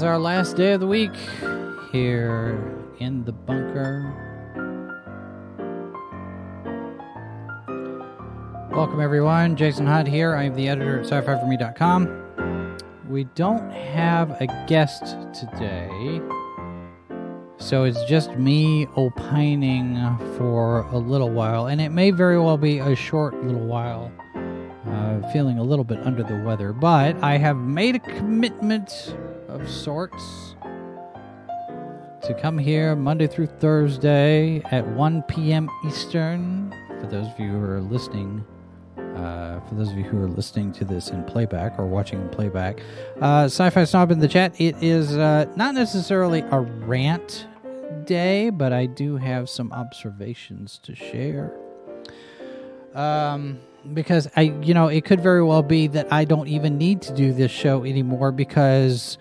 Is our last day of the week here in the bunker. Welcome, everyone. Jason Hunt here. I am the editor at sci fi for me.com. We don't have a guest today, so it's just me opining for a little while, and it may very well be a short little while. Uh, feeling a little bit under the weather, but I have made a commitment of sorts to come here Monday through Thursday at 1 p.m. Eastern. For those of you who are listening, uh, for those of you who are listening to this in playback or watching in playback, uh, Sci-Fi Snob in the chat. It is uh, not necessarily a rant day, but I do have some observations to share. Um, because I, you know, it could very well be that I don't even need to do this show anymore because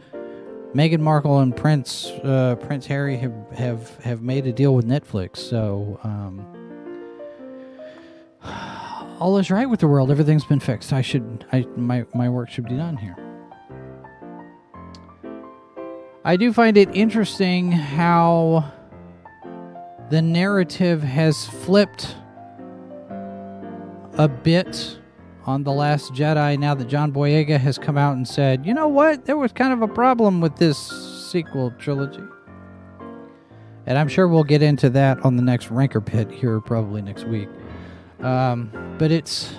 Meghan Markle and Prince uh, Prince Harry have, have have made a deal with Netflix. So um, all is right with the world. Everything's been fixed. I should, I my my work should be done here. I do find it interesting how the narrative has flipped a bit on The Last Jedi now that John Boyega has come out and said, you know what, there was kind of a problem with this sequel trilogy. And I'm sure we'll get into that on the next Rancor Pit here probably next week. Um, but it's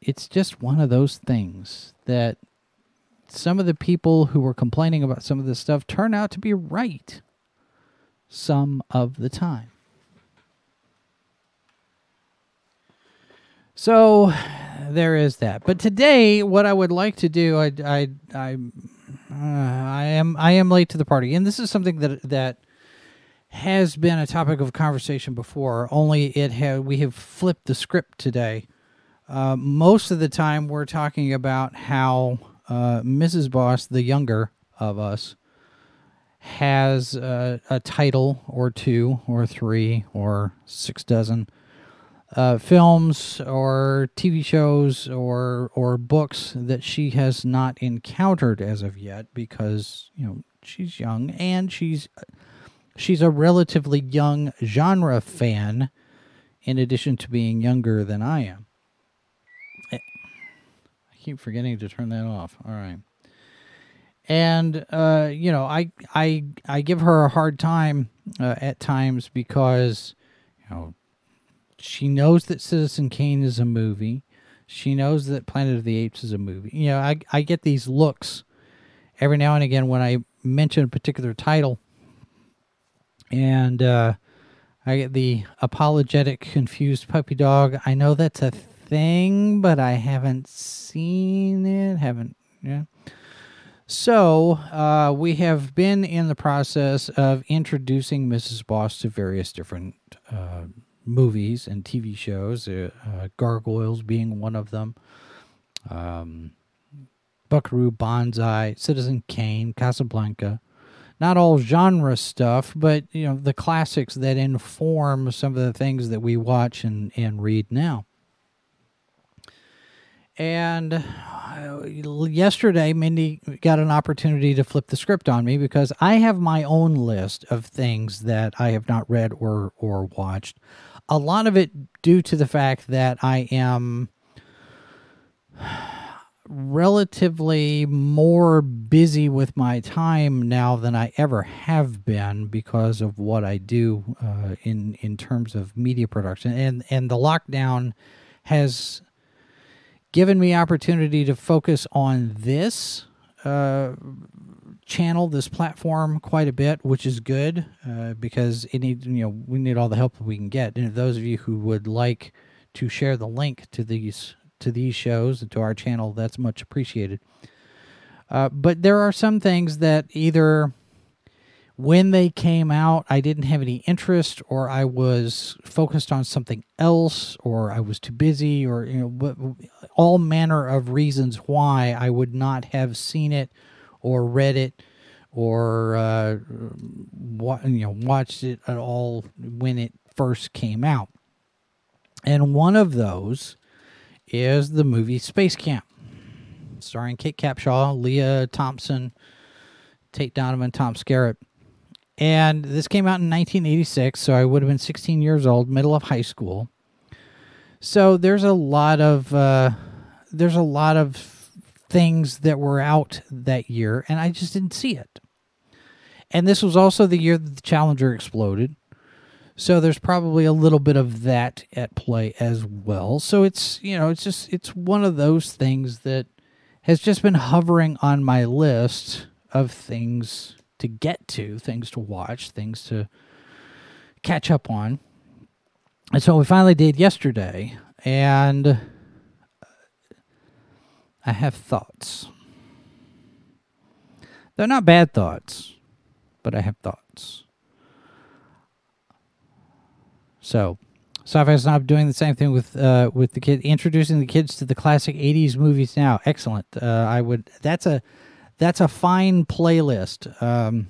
it's just one of those things that some of the people who were complaining about some of this stuff turn out to be right some of the time. So there is that. But today, what I would like to do, I, I, I, uh, I am, I am late to the party, and this is something that that has been a topic of conversation before. Only it had we have flipped the script today. Uh, most of the time, we're talking about how uh, Mrs. Boss, the younger of us, has a title or two or three or six dozen uh, films or TV shows or or books that she has not encountered as of yet because you know she's young and she's she's a relatively young genre fan in addition to being younger than I am. I keep forgetting to turn that off. All right. And uh, you know, I I I give her a hard time uh, at times because you know she knows that Citizen Kane is a movie. She knows that Planet of the Apes is a movie. You know, I I get these looks every now and again when I mention a particular title, and uh, I get the apologetic, confused puppy dog. I know that's a thing, but I haven't seen it. Haven't yeah. So uh, we have been in the process of introducing Mrs. Boss to various different uh, movies and TV shows, uh, uh, Gargoyles being one of them, um, Buckaroo Banzai, Citizen Kane, Casablanca. Not all genre stuff, but you know the classics that inform some of the things that we watch and, and read now. And uh, yesterday, Mindy got an opportunity to flip the script on me because I have my own list of things that I have not read or or watched a lot of it due to the fact that I am relatively more busy with my time now than I ever have been because of what I do uh, in in terms of media production. And and the lockdown has given me opportunity to focus on this uh, channel, this platform, quite a bit, which is good uh, because it need you know we need all the help we can get. And those of you who would like to share the link to these to these shows and to our channel, that's much appreciated. Uh, but there are some things that either when they came out, I didn't have any interest, or I was focused on something else, or I was too busy, or you know, all manner of reasons why I would not have seen it or read it or uh, wa- you know watched it at all when it first came out. And one of those is the movie Space Camp, starring Kate Capshaw, Lea Thompson, Tate Donovan, Tom Skerritt. And this came out in 1986, so I would have been 16 years old, middle of high school. So there's a lot of uh, there's a lot of things that were out that year, and I just didn't see it. And this was also the year that the Challenger exploded. So there's probably a little bit of that at play as well. So it's, you know, it's just it's one of those things that has just been hovering on my list of things to get to, things to watch, things to catch up on. And so we finally did yesterday and I have thoughts. They're not bad thoughts, but I have thoughts. So, Sci-Fi Snob doing the same thing with uh, with the kid, introducing the kids to the classic '80s movies now. Excellent. Uh, I would. That's a that's a fine playlist, um,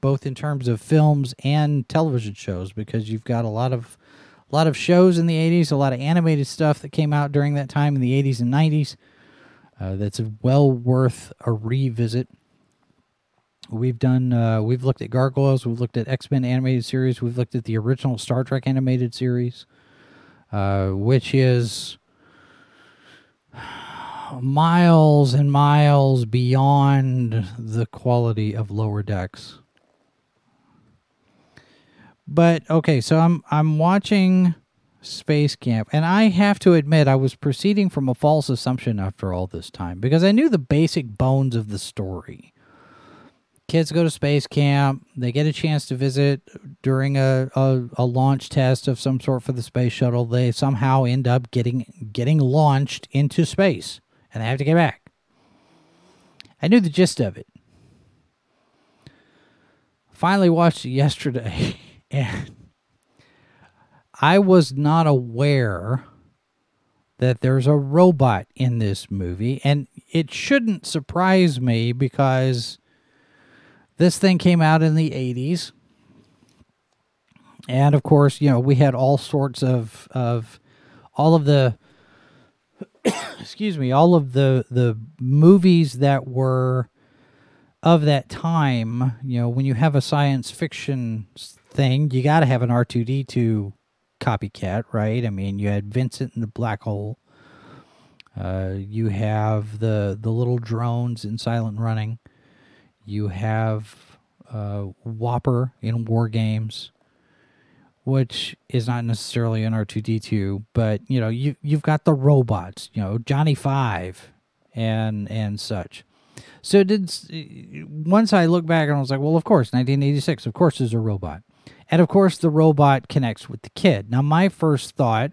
both in terms of films and television shows, because you've got a lot of a lot of shows in the '80s, a lot of animated stuff that came out during that time in the '80s and '90s. Uh, that's well worth a revisit. We've done. Uh, we've looked at Gargoyles. We've looked at X Men animated series. We've looked at the original Star Trek animated series, uh, which is miles and miles beyond the quality of Lower Decks. But okay, so I'm I'm watching Space Camp, and I have to admit I was proceeding from a false assumption after all this time because I knew the basic bones of the story kids go to space camp. They get a chance to visit during a, a, a, launch test of some sort for the space shuttle. They somehow end up getting getting launched into space, and they have to get back. I knew the gist of it. Finally watched it yesterday, and I was not aware that there's a robot in this movie, and it shouldn't surprise me because this thing came out in the 80s. And of course, you know, we had all sorts of of all of the excuse me, all of the the movies that were of that time, you know, when you have a science fiction thing, you got to have an R2D2 copycat, right? I mean, you had Vincent in the Black Hole. Uh, you have the the little drones in Silent Running. You have uh, WOPR in War Games, which is not necessarily an R two D two, but you know you you've got the robots, you know Johnny Five, and and such. So did once I look back and I was like, well, of course, 1986, of course, there's a robot, and of course the robot connects with the kid. Now my first thought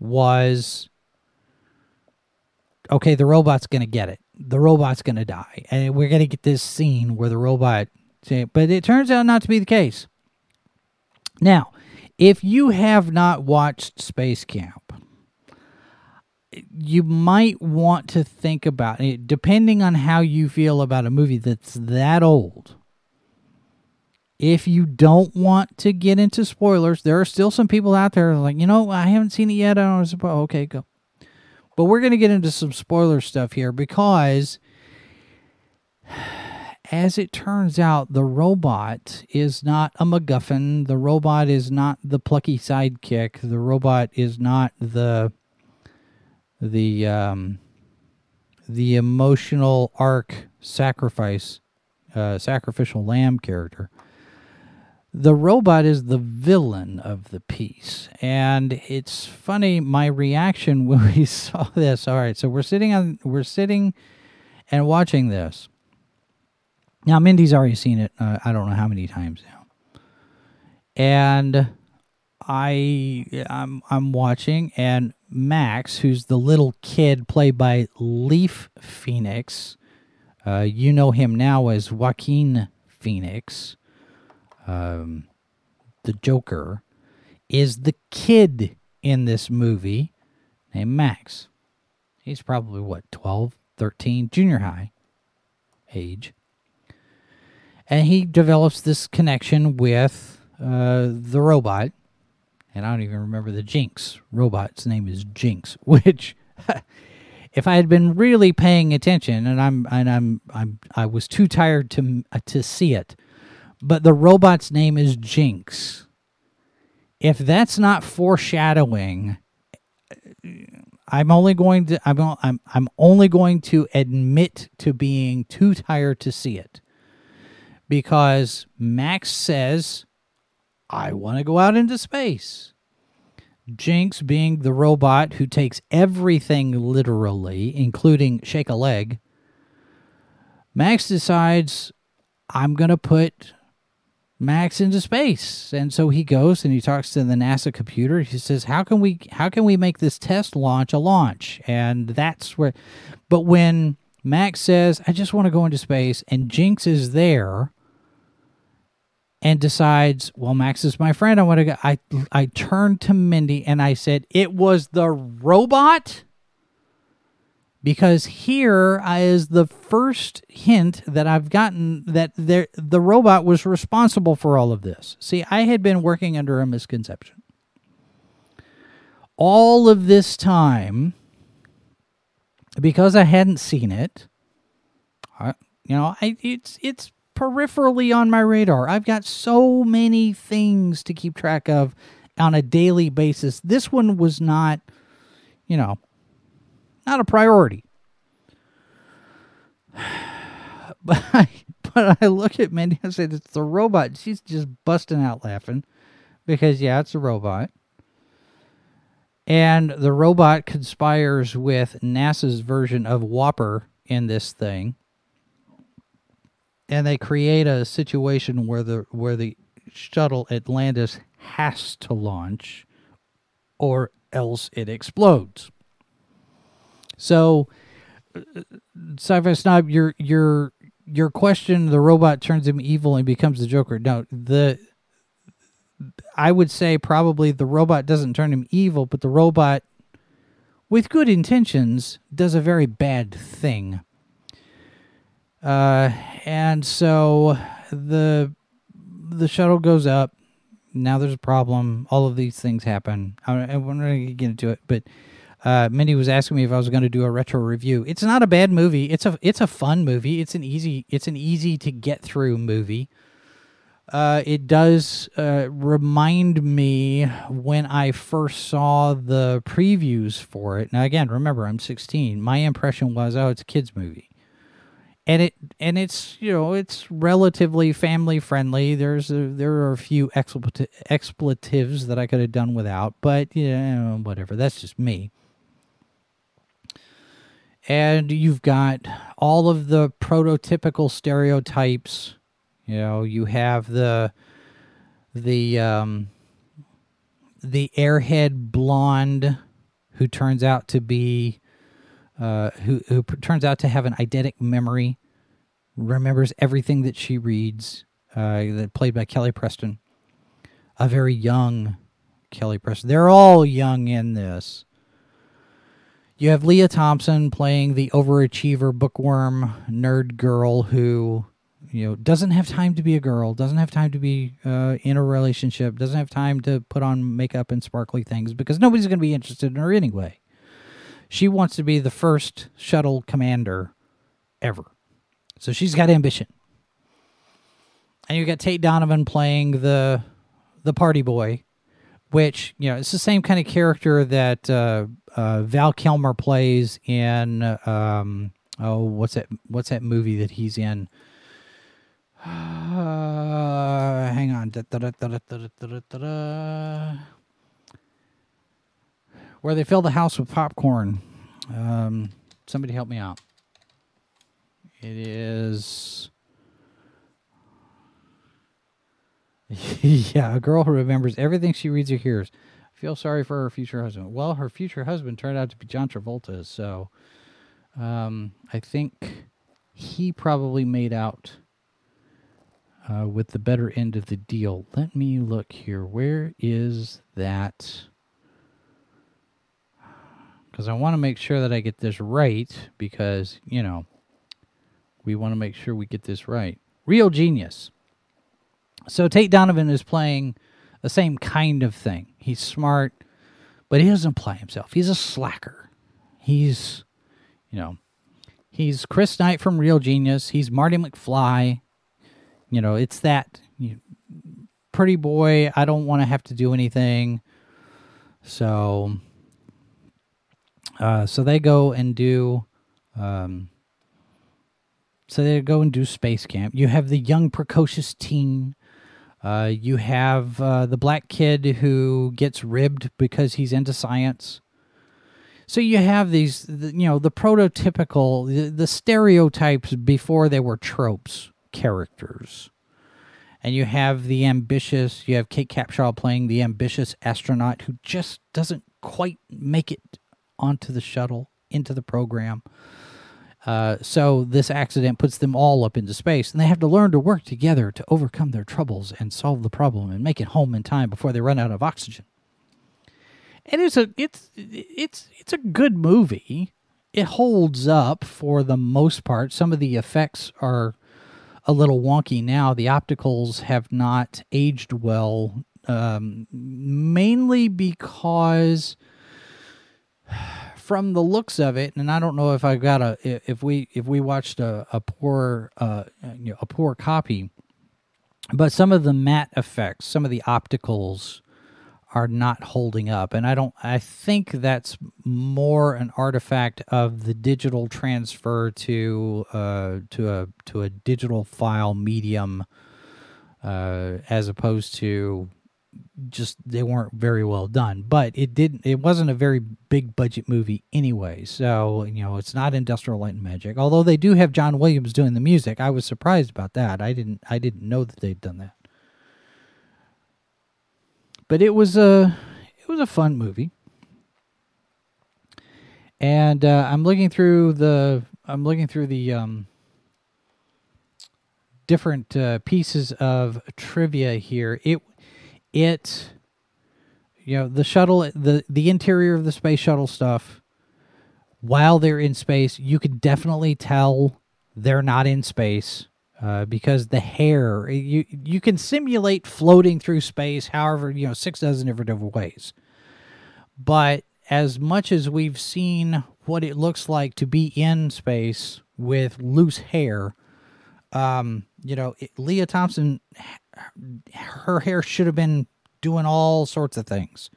was, okay, the robot's gonna get it the robot's going to die. And we're going to get this scene where the robot. But it turns out not to be the case. Now, if you have not watched Space Camp, you might want to think about it, depending on how you feel about a movie that's that old. If you don't want to get into spoilers, there are still some people out there like, you know, I haven't seen it yet. I don't know. Okay, go. But we're going to get into some spoiler stuff here because, as it turns out, the robot is not a MacGuffin. The robot is not the plucky sidekick. The robot is not the the um, the emotional arc sacrifice uh, sacrificial lamb character the robot is the villain of the piece. And it's funny my reaction when we saw this. All right, so we're sitting on we're sitting and watching this. Now Mindy's already seen it. Uh, I don't know how many times now. And I I'm I'm watching and Max, who's the little kid played by Leaf Phoenix, Uh, you know him now as Joaquin Phoenix, um, the Joker, is the kid in this movie named Max. He's probably what, 12, 13, junior high age. And he develops this connection with uh, the robot. And I don't even remember the Jinx. Robot's name is Jinx, which if I had been really paying attention, and I'm and I'm I'm I was too tired to uh, to see it, but the robot's name is Jinx. If that's not foreshadowing, I'm only going to I'm I'm I'm only going to admit to being too tired to see it. Because Max says, "I want to go out into space." Jinx being the robot who takes everything literally, including shake a leg, Max decides, I'm going to put Max into space. And so he goes and he talks to the NASA computer. He says, "How can we how can we make this test launch a launch?" And that's where but when Max says, "I just want to go into space," and Jinx is there, and decides, well, Max is my friend. I want to go. I I turned to Mindy and I said, it was the robot. Because here is the first hint that I've gotten that there the robot was responsible for all of this. See, I had been working under a misconception. All of this time, because I hadn't seen it, I, you know, I, it's it's peripherally on my radar. I've got so many things to keep track of on a daily basis. This one was not, you know, not a priority. But I, but I look at Mindy and say, it's the robot. She's just busting out laughing because, yeah, it's a robot. And the robot conspires with NASA's version of WOPR in this thing and they create a situation where the where the shuttle Atlantis has to launch or else it explodes. So Sci-Fi Snob, your your your question, the robot turns him evil and becomes the Joker. No, the I would say probably the robot doesn't turn him evil, but the robot with good intentions does a very bad thing. Uh, and so the the shuttle goes up. Now there's a problem. All of these things happen. I, I'm not going to get into it, but uh, Mindy was asking me if I was going to do a retro review. It's not a bad movie. It's a it's a fun movie. It's an easy it's an easy to get through movie. Uh, it does uh, remind me when I first saw the previews for it. Now, again, remember I'm 16. My impression was, oh, it's a kids movie and it and it's you know it's relatively family friendly. There's a, there are a few expletives that I could have done without, but you know whatever. That's just me. And you've got all of the prototypical stereotypes. You know, you have the the um, the airhead blonde who turns out to be uh, who who turns out to have an eidetic memory, remembers everything that she reads. Uh, that played by Kelly Preston, a very young Kelly Preston. They're all young in this. You have Lea Thompson playing the overachiever bookworm nerd girl who, you know, doesn't have time to be a girl, doesn't have time to be uh, in a relationship, doesn't have time to put on makeup and sparkly things because nobody's going to be interested in her anyway. She wants to be the first shuttle commander ever. So she's got ambition. And you got Tate Donovan playing the the party boy, which you know it's the same kind of character that uh, uh, Val Kilmer plays in um, oh what's that what's that movie that he's in? Uh, hang on. Where they fill the house with popcorn. Um, somebody help me out. It is. yeah, a girl who remembers everything she reads or hears. Feel sorry for her future husband. Well, her future husband turned out to be John Travolta, so um, I think he probably made out uh, with the better end of the deal. Let me look here. Where is that? Because I want to make sure that I get this right because, you know, we want to make sure we get this right. Real genius. So Tate Donovan is playing the same kind of thing. He's smart, but he doesn't play himself. He's a slacker. He's, you know, he's Chris Knight from Real Genius. He's Marty McFly. You know, it's that you pretty boy. I don't want to have to do anything. So, uh, so they go and do, um, so they go and do space camp. You have the young precocious teen. Uh, you have uh, the black kid who gets ribbed because he's into science. So you have these, you know, the prototypical, the, the stereotypes before they were tropes characters. And you have the ambitious, you have Kate Capshaw playing the ambitious astronaut who just doesn't quite make it onto the shuttle, into the program. Uh, so this accident puts them all up into space, and they have to learn to work together to overcome their troubles and solve the problem and make it home in time before they run out of oxygen. And it's a it's it's it's a good movie. It holds up for the most part. Some of the effects are a little wonky now. The opticals have not aged well, um, mainly because from the looks of it, and I don't know if I got a if we if we watched a, a poor uh, you know, a poor copy, but some of the matte effects, some of the opticals are not holding up and i don't i think that's more an artifact of the digital transfer to uh to a to a digital file medium uh as opposed to just they weren't very well done but it didn't it wasn't a very big budget movie anyway. So you know it's not industrial light and magic. Although they do have john williams doing the music. I was surprised about that. I didn't i didn't know that they'd done that. But it was a it was a fun movie. And uh, I'm looking through the I'm looking through the um, different uh, pieces of trivia here. It it you know the shuttle the the interior of the space shuttle stuff while they're in space you could definitely tell they're not in space uh, because the hair you you can simulate floating through space however you know six dozen different ways. But as much as we've seen what it looks like to be in space with loose hair um you know it, lea thompson her hair should have been doing all sorts of things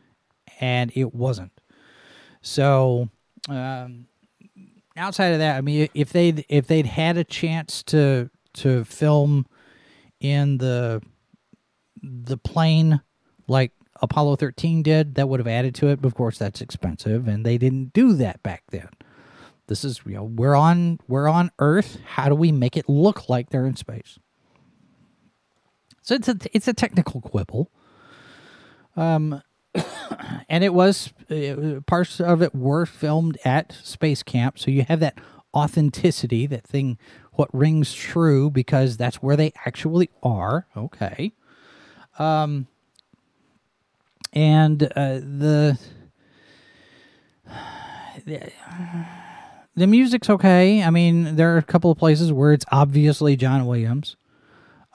and it wasn't so um outside of that i mean if they if they'd had a chance to to film in the the plane like Apollo 13 did, that would have added to it. But of course, that's expensive, and they didn't do that back then. This is you know we're on we're on Earth. How do we make it look like they're in space? So it's a it's a technical quibble. Um, and it was uh, parts of it were filmed at space camp, so you have that authenticity, that thing what rings true because that's where they actually are. Okay. Um, and uh, the, the the music's okay. I mean, there are a couple of places where it's obviously John Williams,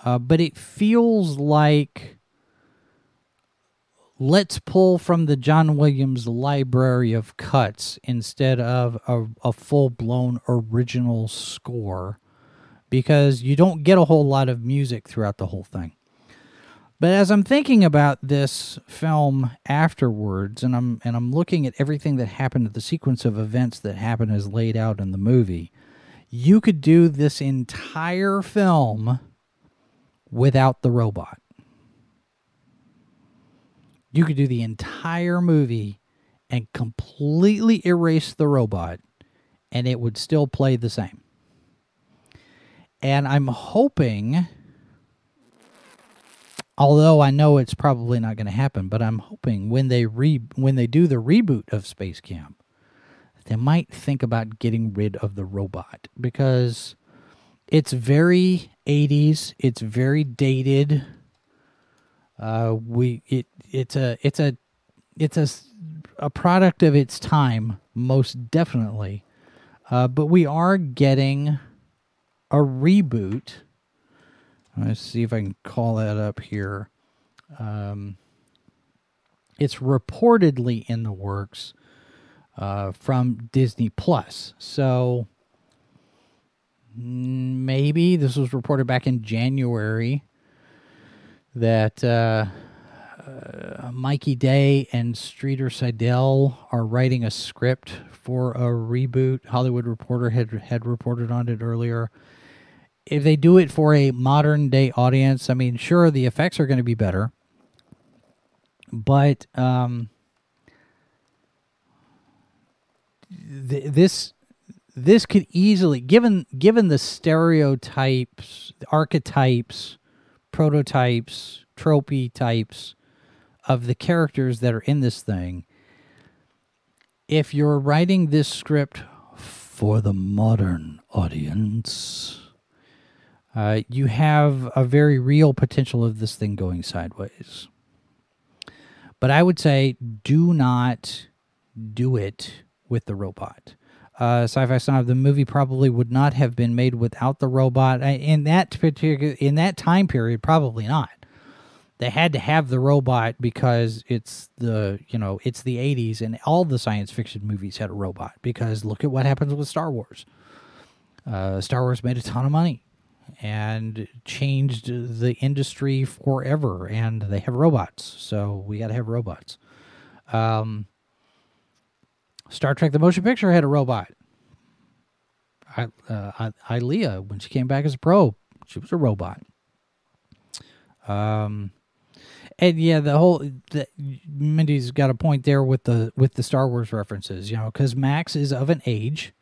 uh, but it feels like let's pull from the John Williams library of cuts instead of a, a full blown original score because you don't get a whole lot of music throughout the whole thing. But as I'm thinking about this film afterwards, and I'm and I'm looking at everything that happened, the sequence of events that happened as laid out in the movie, you could do this entire film without the robot. You could do the entire movie and completely erase the robot, and it would still play the same. And I'm hoping, although I know it's probably not going to happen, but I'm hoping when they re when they do the reboot of Space Camp, they might think about getting rid of the robot because it's very 80s. It's very dated. Uh, we it it's a it's a it's a a product of its time, most definitely. Uh, but we are getting a reboot. Let's see if I can call that up here. Um, it's reportedly in the works uh, from Disney Plus. So maybe this was reported back in January that uh, uh, Mikey Day and Streeter Seidel are writing a script for a reboot. Hollywood Reporter had had reported on it earlier. If they do it for a modern day audience, I mean, sure, the effects are going to be better, but um, th- this this could easily given given the stereotypes, archetypes, prototypes, tropey types of the characters that are in this thing. If you're writing this script for the modern audience, uh, you have a very real potential of this thing going sideways. But I would say do not do it with the robot uh, Sci-Fi Snob, the movie probably would not have been made without the robot in that particular in that time period. Probably not. They had to have the robot because it's the you know it's the '80s and all the science fiction movies had a robot. Because look at what happens with Star Wars. Uh, Star Wars made a ton of money and changed the industry forever. And they have robots, so we got to have robots. Um, Star Trek: The Motion Picture had a robot. I, uh, Ilia, when she came back as a pro, she was a robot. Um, and yeah, the whole the, Mindy's got a point there with the with the Star Wars references, you know, because Max is of an age,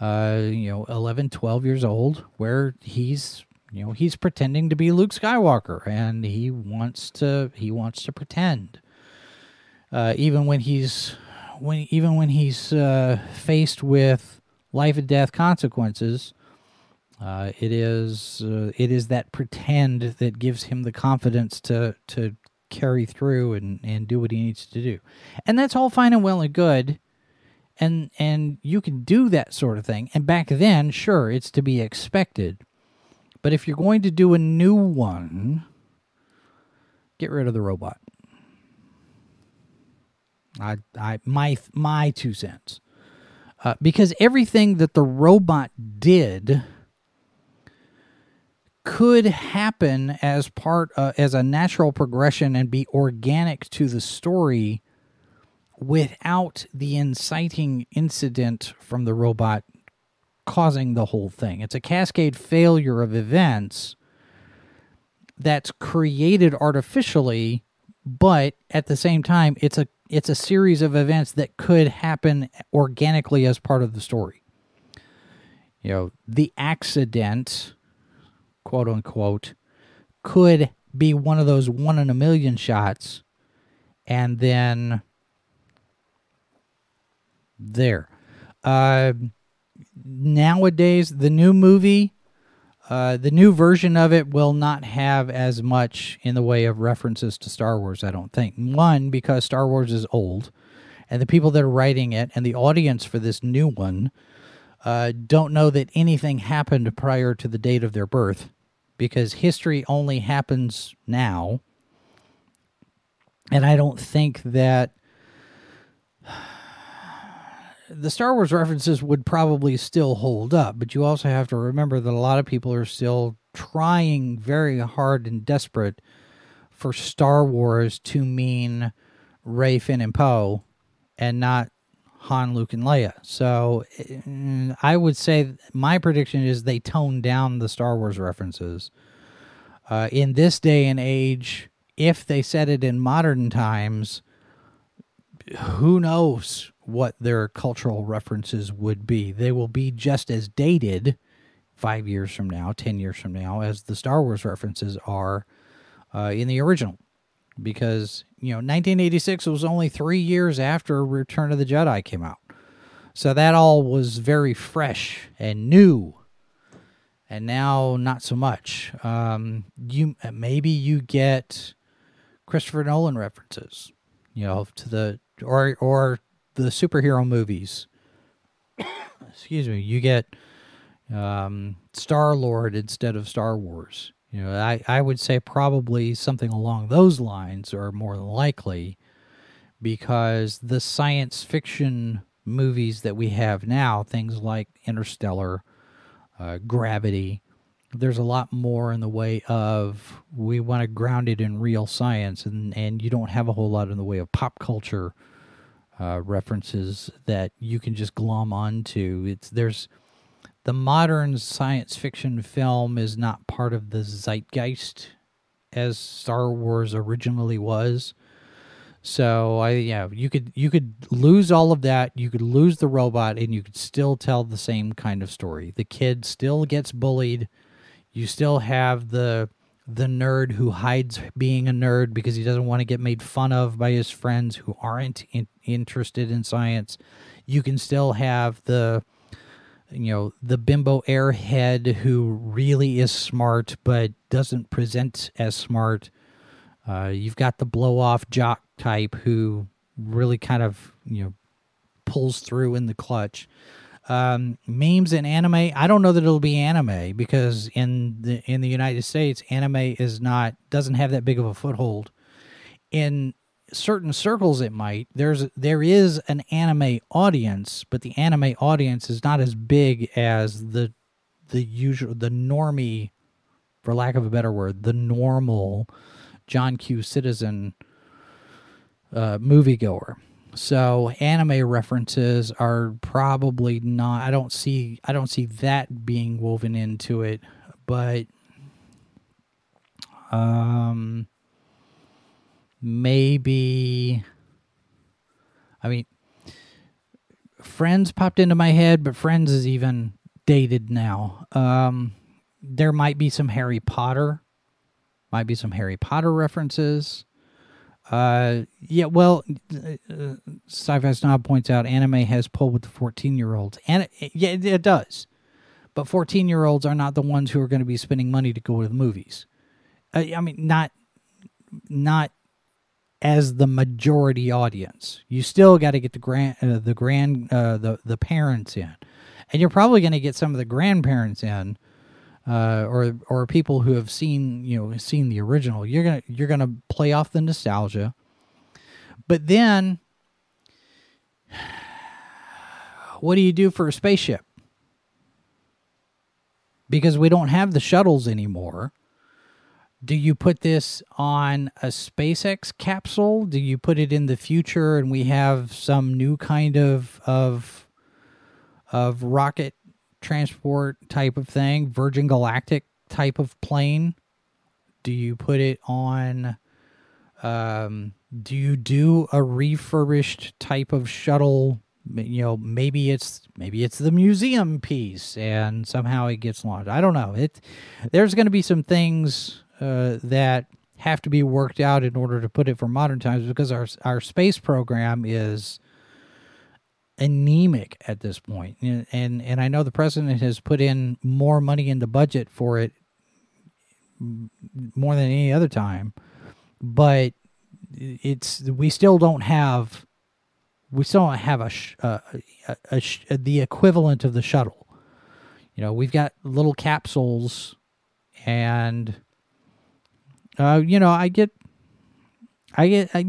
uh, you know, 11, 12 years old, where he's you know he's pretending to be Luke Skywalker, and he wants to he wants to pretend, uh, even when he's when even when he's uh, faced with life and death consequences, uh, it is uh, it is that pretend that gives him the confidence to to carry through and, and do what he needs to do, and that's all fine and well and good, and and you can do that sort of thing. And back then, sure, it's to be expected, but if you're going to do a new one, get rid of the robot. I, I, my, my two cents. Uh, because everything that the robot did could happen as part uh, as a natural progression and be organic to the story without the inciting incident from the robot causing the whole thing. It's a cascade failure of events that's created artificially, but at the same time, it's a it's a series of events that could happen organically as part of the story. You know, the accident, quote unquote, could be one of those one in a million shots, and then there. Uh, nowadays, the new movie uh, the new version of it will not have as much in the way of references to Star Wars, I don't think. One, because Star Wars is old, and the people that are writing it and the audience for this new one uh, don't know that anything happened prior to the date of their birth, because history only happens now. And I don't think that the Star Wars references would probably still hold up, but you also have to remember that a lot of people are still trying very hard and desperate for Star Wars to mean Rey, Finn, and Poe, and not Han, Luke, and Leia. So mm, I would say my prediction is they tone down the Star Wars references. Uh, in this day and age, if they said it in modern times, who knows what their cultural references would be. They will be just as dated five years from now, 10 years from now, as the Star Wars references are uh, in the original. Because, you know, 1986 was only three years after Return of the Jedi came out. So that all was very fresh and new. and now not so much. Um, you maybe you get Christopher Nolan references, you know, to the or or the superhero movies. Excuse me. You get um, Star Lord instead of Star Wars. You know, I, I would say probably something along those lines are more likely because the science fiction movies that we have now, things like Interstellar, uh, Gravity, there's a lot more in the way of we want to ground it in real science, and, and you don't have a whole lot in the way of pop culture uh, references that you can just glom onto. It's there's the modern science fiction film is not part of the zeitgeist as Star Wars originally was. So I yeah, you could you could lose all of that. You could lose the robot, and you could still tell the same kind of story. The kid still gets bullied. You still have the the nerd who hides being a nerd because he doesn't want to get made fun of by his friends who aren't in, interested in science. You can still have the you know the bimbo airhead who really is smart but doesn't present as smart. Uh, you've got the blow off jock type who really kind of you know pulls through in the clutch. Um, memes and anime. I don't know that it'll be anime because in the in the United States, anime is not doesn't have that big of a foothold. In certain circles, it might. There's there is an anime audience, but the anime audience is not as big as the the usual the normie, for lack of a better word, the normal John Q. Citizen uh, moviegoer. So anime references are probably not. I don't see. I don't see that being woven into it, but um, maybe. I mean, Friends popped into my head, but Friends is even dated now. Um, there might be some Harry Potter, might be some Harry Potter references. Uh, yeah, well, uh, Sci-Fi Snob points out anime has pull with the 14-year-olds. And it, yeah, it, it does. But 14-year-olds are not the ones who are going to be spending money to go to the movies. Uh, I mean, not not as the majority audience. You still got to get the grand uh, the grand uh, the the parents in. And you're probably going to get some of the grandparents in uh, or or people who have seen you know seen the original. You're gonna you're gonna play off the nostalgia, but then what do you do for a spaceship? Because we don't have the shuttles anymore. Do you put this on a SpaceX capsule? Do you put it in the future and we have some new kind of of of rocket transport type of thing, Virgin Galactic type of plane? Do you put it on? Um, do you do a refurbished type of shuttle? You know, maybe it's maybe it's the museum piece, and somehow it gets launched. I don't know. It there's going to be some things uh, that have to be worked out in order to put it for modern times because our our space program is anemic at this point. And, and and I know the president has put in more money in the budget for it more than any other time, but it's we still don't have we still don't have a, sh- a, a, a sh- the equivalent of the shuttle. You know, we've got little capsules, and uh, you know, I get I get, I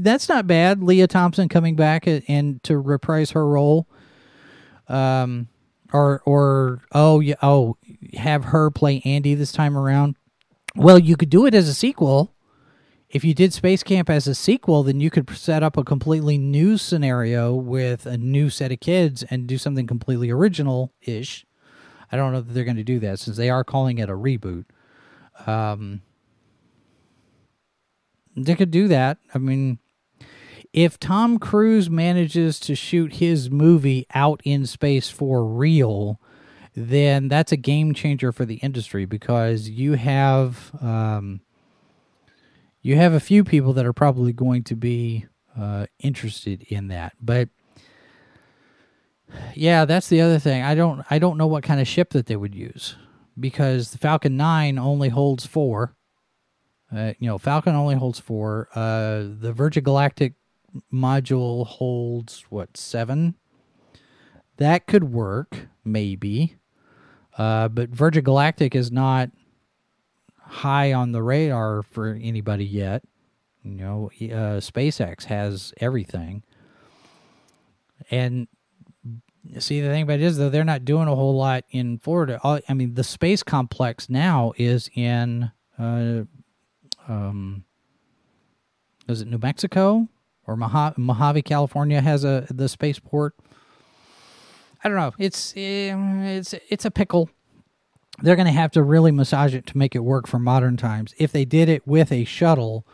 that's not bad. Lea Thompson coming back and to reprise her role. Um, or or oh yeah oh have her play Andy this time around. Well, you could do it as a sequel. If you did Space Camp as a sequel, then you could set up a completely new scenario with a new set of kids and do something completely original ish. I don't know that they're going to do that since they are calling it a reboot. Um, they could do that. I mean, if Tom Cruise manages to shoot his movie out in space for real, then that's a game changer for the industry because you have um, you have a few people that are probably going to be uh, interested in that. But yeah, that's the other thing. I don't I don't know what kind of ship that they would use because the Falcon 9 only holds four. Uh, you know, Falcon only holds four. Uh, the Virgin Galactic module holds, what, seven? That could work, maybe. Uh, but Virgin Galactic is not high on the radar for anybody yet. You know, uh, SpaceX has everything. And see, the thing about it is, though, they're not doing a whole lot in Florida. I mean, the space complex now is in, uh, um, is it New Mexico or Mojave, Mojave, California has a the spaceport. I don't know. It's it's it's a pickle. They're going to have to really massage it to make it work for modern times. If they did it with a shuttle,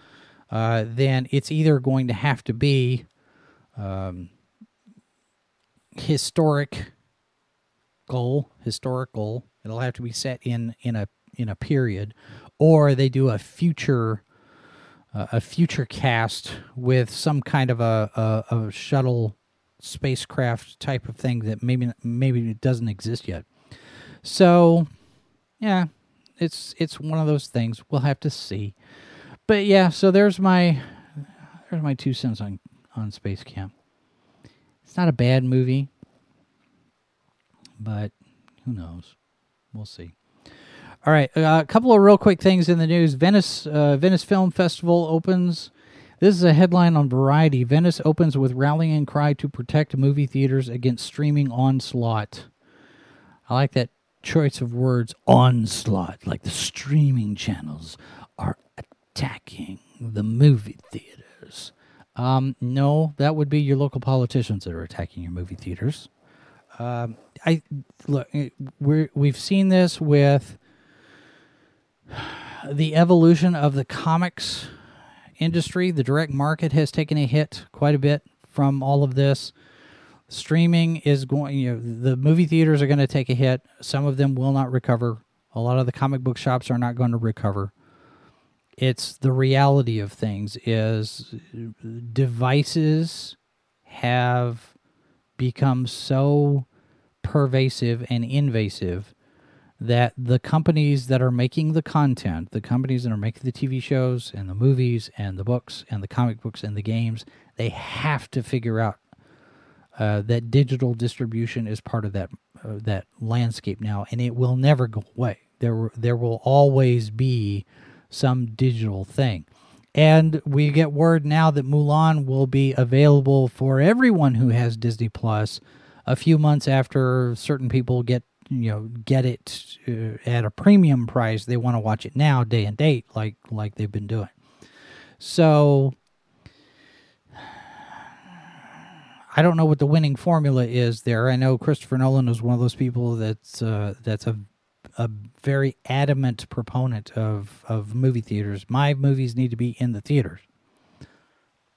uh, then it's either going to have to be um, historic goal, historical. It'll have to be set in in a in a period, or they do a future uh, a future cast with some kind of a, a, a shuttle spacecraft type of thing that maybe maybe it doesn't exist yet. So, yeah, it's it's one of those things. We'll have to see. But yeah, so there's my there's my two cents on on Space Camp. It's not a bad movie, but who knows? We'll see. All right, a couple of real quick things in the news. Venice uh, Venice Film Festival opens. This is a headline on Variety. Venice opens with rallying cry to protect movie theaters against streaming onslaught. I like that choice of words, onslaught, like the streaming channels are attacking the movie theaters. Um, no, that would be your local politicians that are attacking your movie theaters. Um, I look, we we've seen this with the evolution of the comics industry. The direct market has taken a hit quite a bit from all of this. Streaming is going, you know, the movie theaters are going to take a hit. Some of them will not recover. A lot of the comic book shops are not going to recover. It's the reality of things is devices have become so pervasive and invasive that the companies that are making the content, the companies that are making the TV shows and the movies and the books and the comic books and the games, they have to figure out uh, that digital distribution is part of that uh, that landscape now, and it will never go away. There there will always be some digital thing. And we get word now that Mulan will be available for everyone who has Disney Plus a few months after certain people get you know get it uh, at a premium price they want to watch it now day and date like like they've been doing. So i don't know what the winning formula is there. I know christopher nolan is one of those people that's uh, that's a a very adamant proponent of of movie theaters. My movies need to be in the theaters.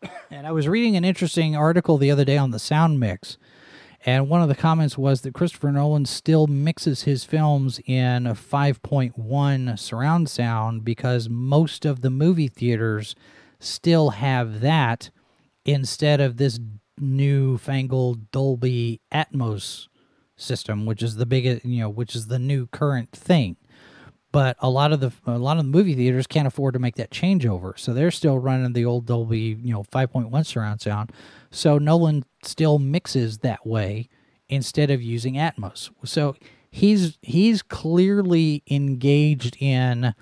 And i was reading an interesting article the other day on the sound mix and one of the comments was that Christopher Nolan still mixes his films in 5.1 surround sound because most of the movie theaters still have that instead of this newfangled Dolby Atmos system, which is the biggest, you know, which is the new current thing. But a lot of the a lot of the movie theaters can't afford to make that changeover, so they're still running the old Dolby, you know, 5.1 surround sound. So Nolan still mixes that way instead of using Atmos. So he's he's clearly engaged in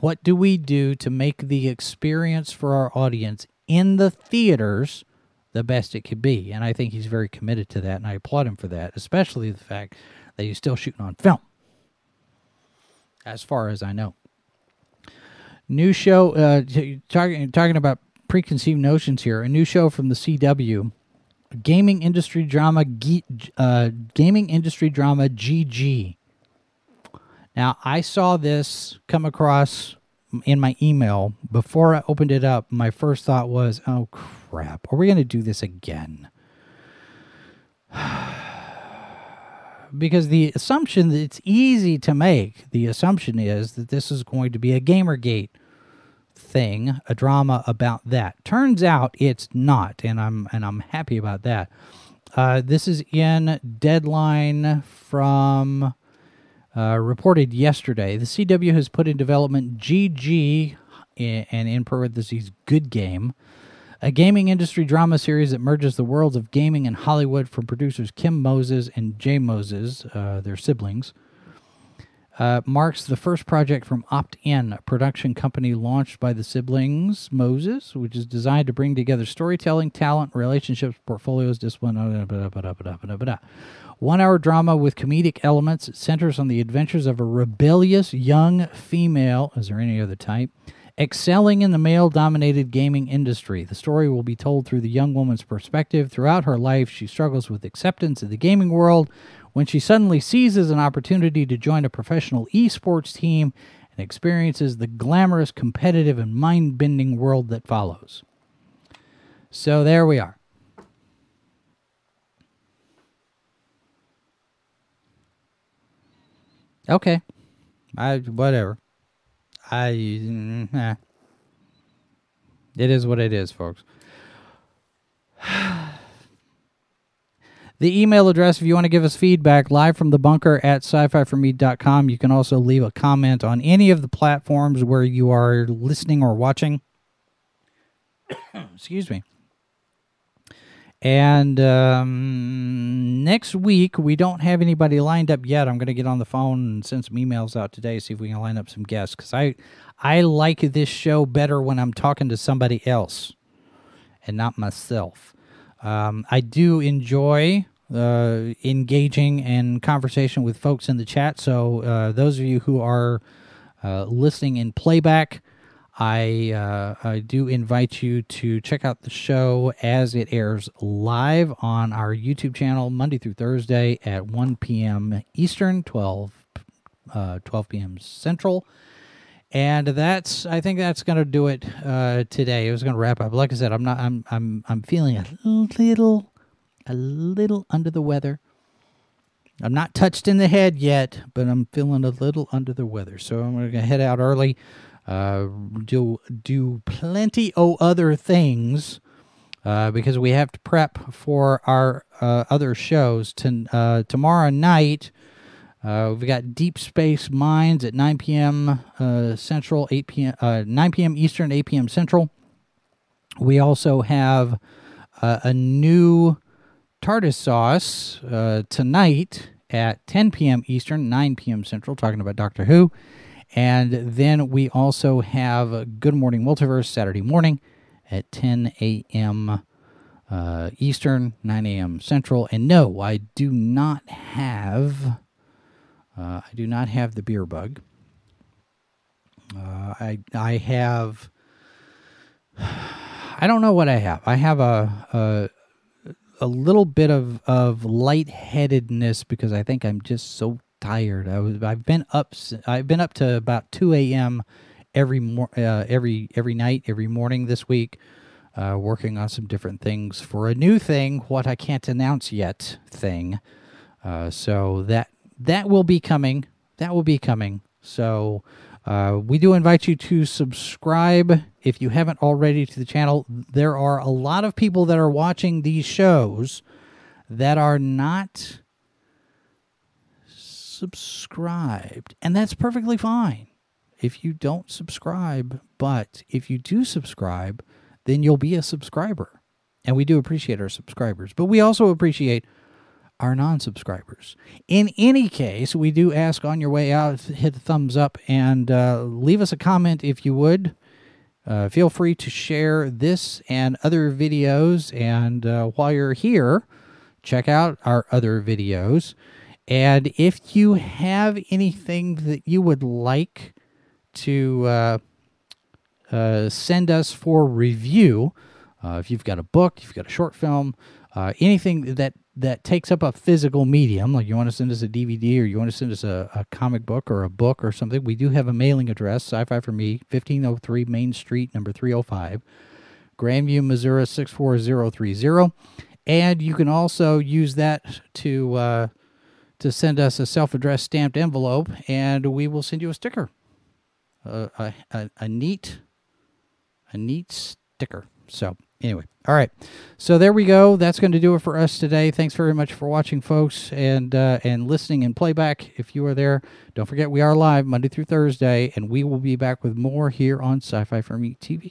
what do we do to make the experience for our audience in the theaters the best it could be. And I think he's very committed to that and I applaud him for that, especially the fact that he's still shooting on film. As far as I know. New show uh, talking talking about preconceived notions here. A new show from the CW, gaming industry drama, uh, gaming industry drama GG. Now, I saw this come across in my email. Before I opened it up, my first thought was, oh crap, are we going to do this again? because the assumption that it's easy to make, the assumption is that this is going to be a Gamergate thing, a drama about that. Turns out it's not, and I'm and I'm happy about that. Uh, this is in Deadline from uh, reported yesterday the CW has put in development GG and in parentheses Good Game, a gaming industry drama series that merges the worlds of gaming and Hollywood from producers Kim Moses and Jay Moses, uh, their siblings. Uh, marks the first project from Opt In, a production company launched by the siblings Moses, which is designed to bring together storytelling, talent, relationships, portfolios, discipline. One hour drama with comedic elements. Centers on the adventures of a rebellious young female. Is there any other type? Excelling in the male dominated gaming industry. The story will be told through the young woman's perspective. Throughout her life, she struggles with acceptance of the gaming world when she suddenly seizes an opportunity to join a professional esports team and experiences the glamorous, competitive, and mind bending world that follows. So there we are. Okay. I whatever. I mm, eh. It is what it is, folks. The email address, if you want to give us feedback, live from the bunker at sci-fi4me.com. You can also leave a comment on any of the platforms where you are listening or watching. Excuse me. And um, next week, we don't have anybody lined up yet. I'm going to get on the phone and send some emails out today, see if we can line up some guests. Because I, I like this show better when I'm talking to somebody else and not myself. Um, I do enjoy uh, engaging and conversation with folks in the chat. So uh, those of you who are uh, listening in playback, I uh, I do invite you to check out the show as it airs live on our YouTube channel Monday through Thursday at 1 p.m. Eastern, 12 uh, 12 p.m. Central. And that's I think that's going to do it uh, today. It was going to wrap up. Like I said, I'm not I'm I'm I'm feeling a little a little under the weather. I'm not touched in the head yet, but I'm feeling a little under the weather. So I'm going to head out early, uh, do do plenty of other things uh, because we have to prep for our uh, other shows. To, uh, tomorrow night, uh, we've got Deep Space Mines at 9 p.m. Uh, Central, 8 p.m. 9 p.m. Eastern, 8 p.m. Central. We also have a new TARDIS Sauce tonight at 10 p.m. Eastern, 9 p.m. Central, talking about Doctor Who. And then we also have Good Morning Multiverse Saturday morning at 10 a.m. Uh, Eastern, 9 a.m. Central. And no, I do not have. Uh, I do not have the beer bug. Uh, I I have. I don't know what I have. I have a, a a little bit of of lightheadedness because I think I'm just so tired. I was I've been up I've been up to about 2 a.m. every mor- uh, every every night every morning this week, uh, working on some different things for a new thing, what I can't announce yet thing. Uh, so that that will be coming. That will be coming. So uh, we do invite you to subscribe if you haven't already to the channel. There are a lot of people that are watching these shows that are not subscribed, and that's perfectly fine if you don't subscribe. But if you do subscribe, then you'll be a subscriber. And we do appreciate our subscribers, but we also appreciate our non subscribers. In any case, we do ask on your way out, hit the thumbs up and uh, leave us a comment if you would. Uh, feel free to share this and other videos. And uh, while you're here, check out our other videos. And if you have anything that you would like to uh, uh, send us for review, uh, if you've got a book, if you've got a short film, anything that that takes up a physical medium, like you want to send us a DVD or you want to send us a, a comic book or a book or something, we do have a mailing address, Sci Fi for Me, 1503 Main Street, number 305, Grandview, Missouri 64030. And you can also use that to uh, to send us a self addressed stamped envelope, and we will send you a sticker, uh, a, a, a neat a neat sticker. So Anyway, all right. So there we go. That's going to do it for us today. Thanks very much for watching, folks, and uh, and listening and playback. If you are there, don't forget we are live Monday through Thursday, and we will be back with more here on Sci-Fi for Me TV.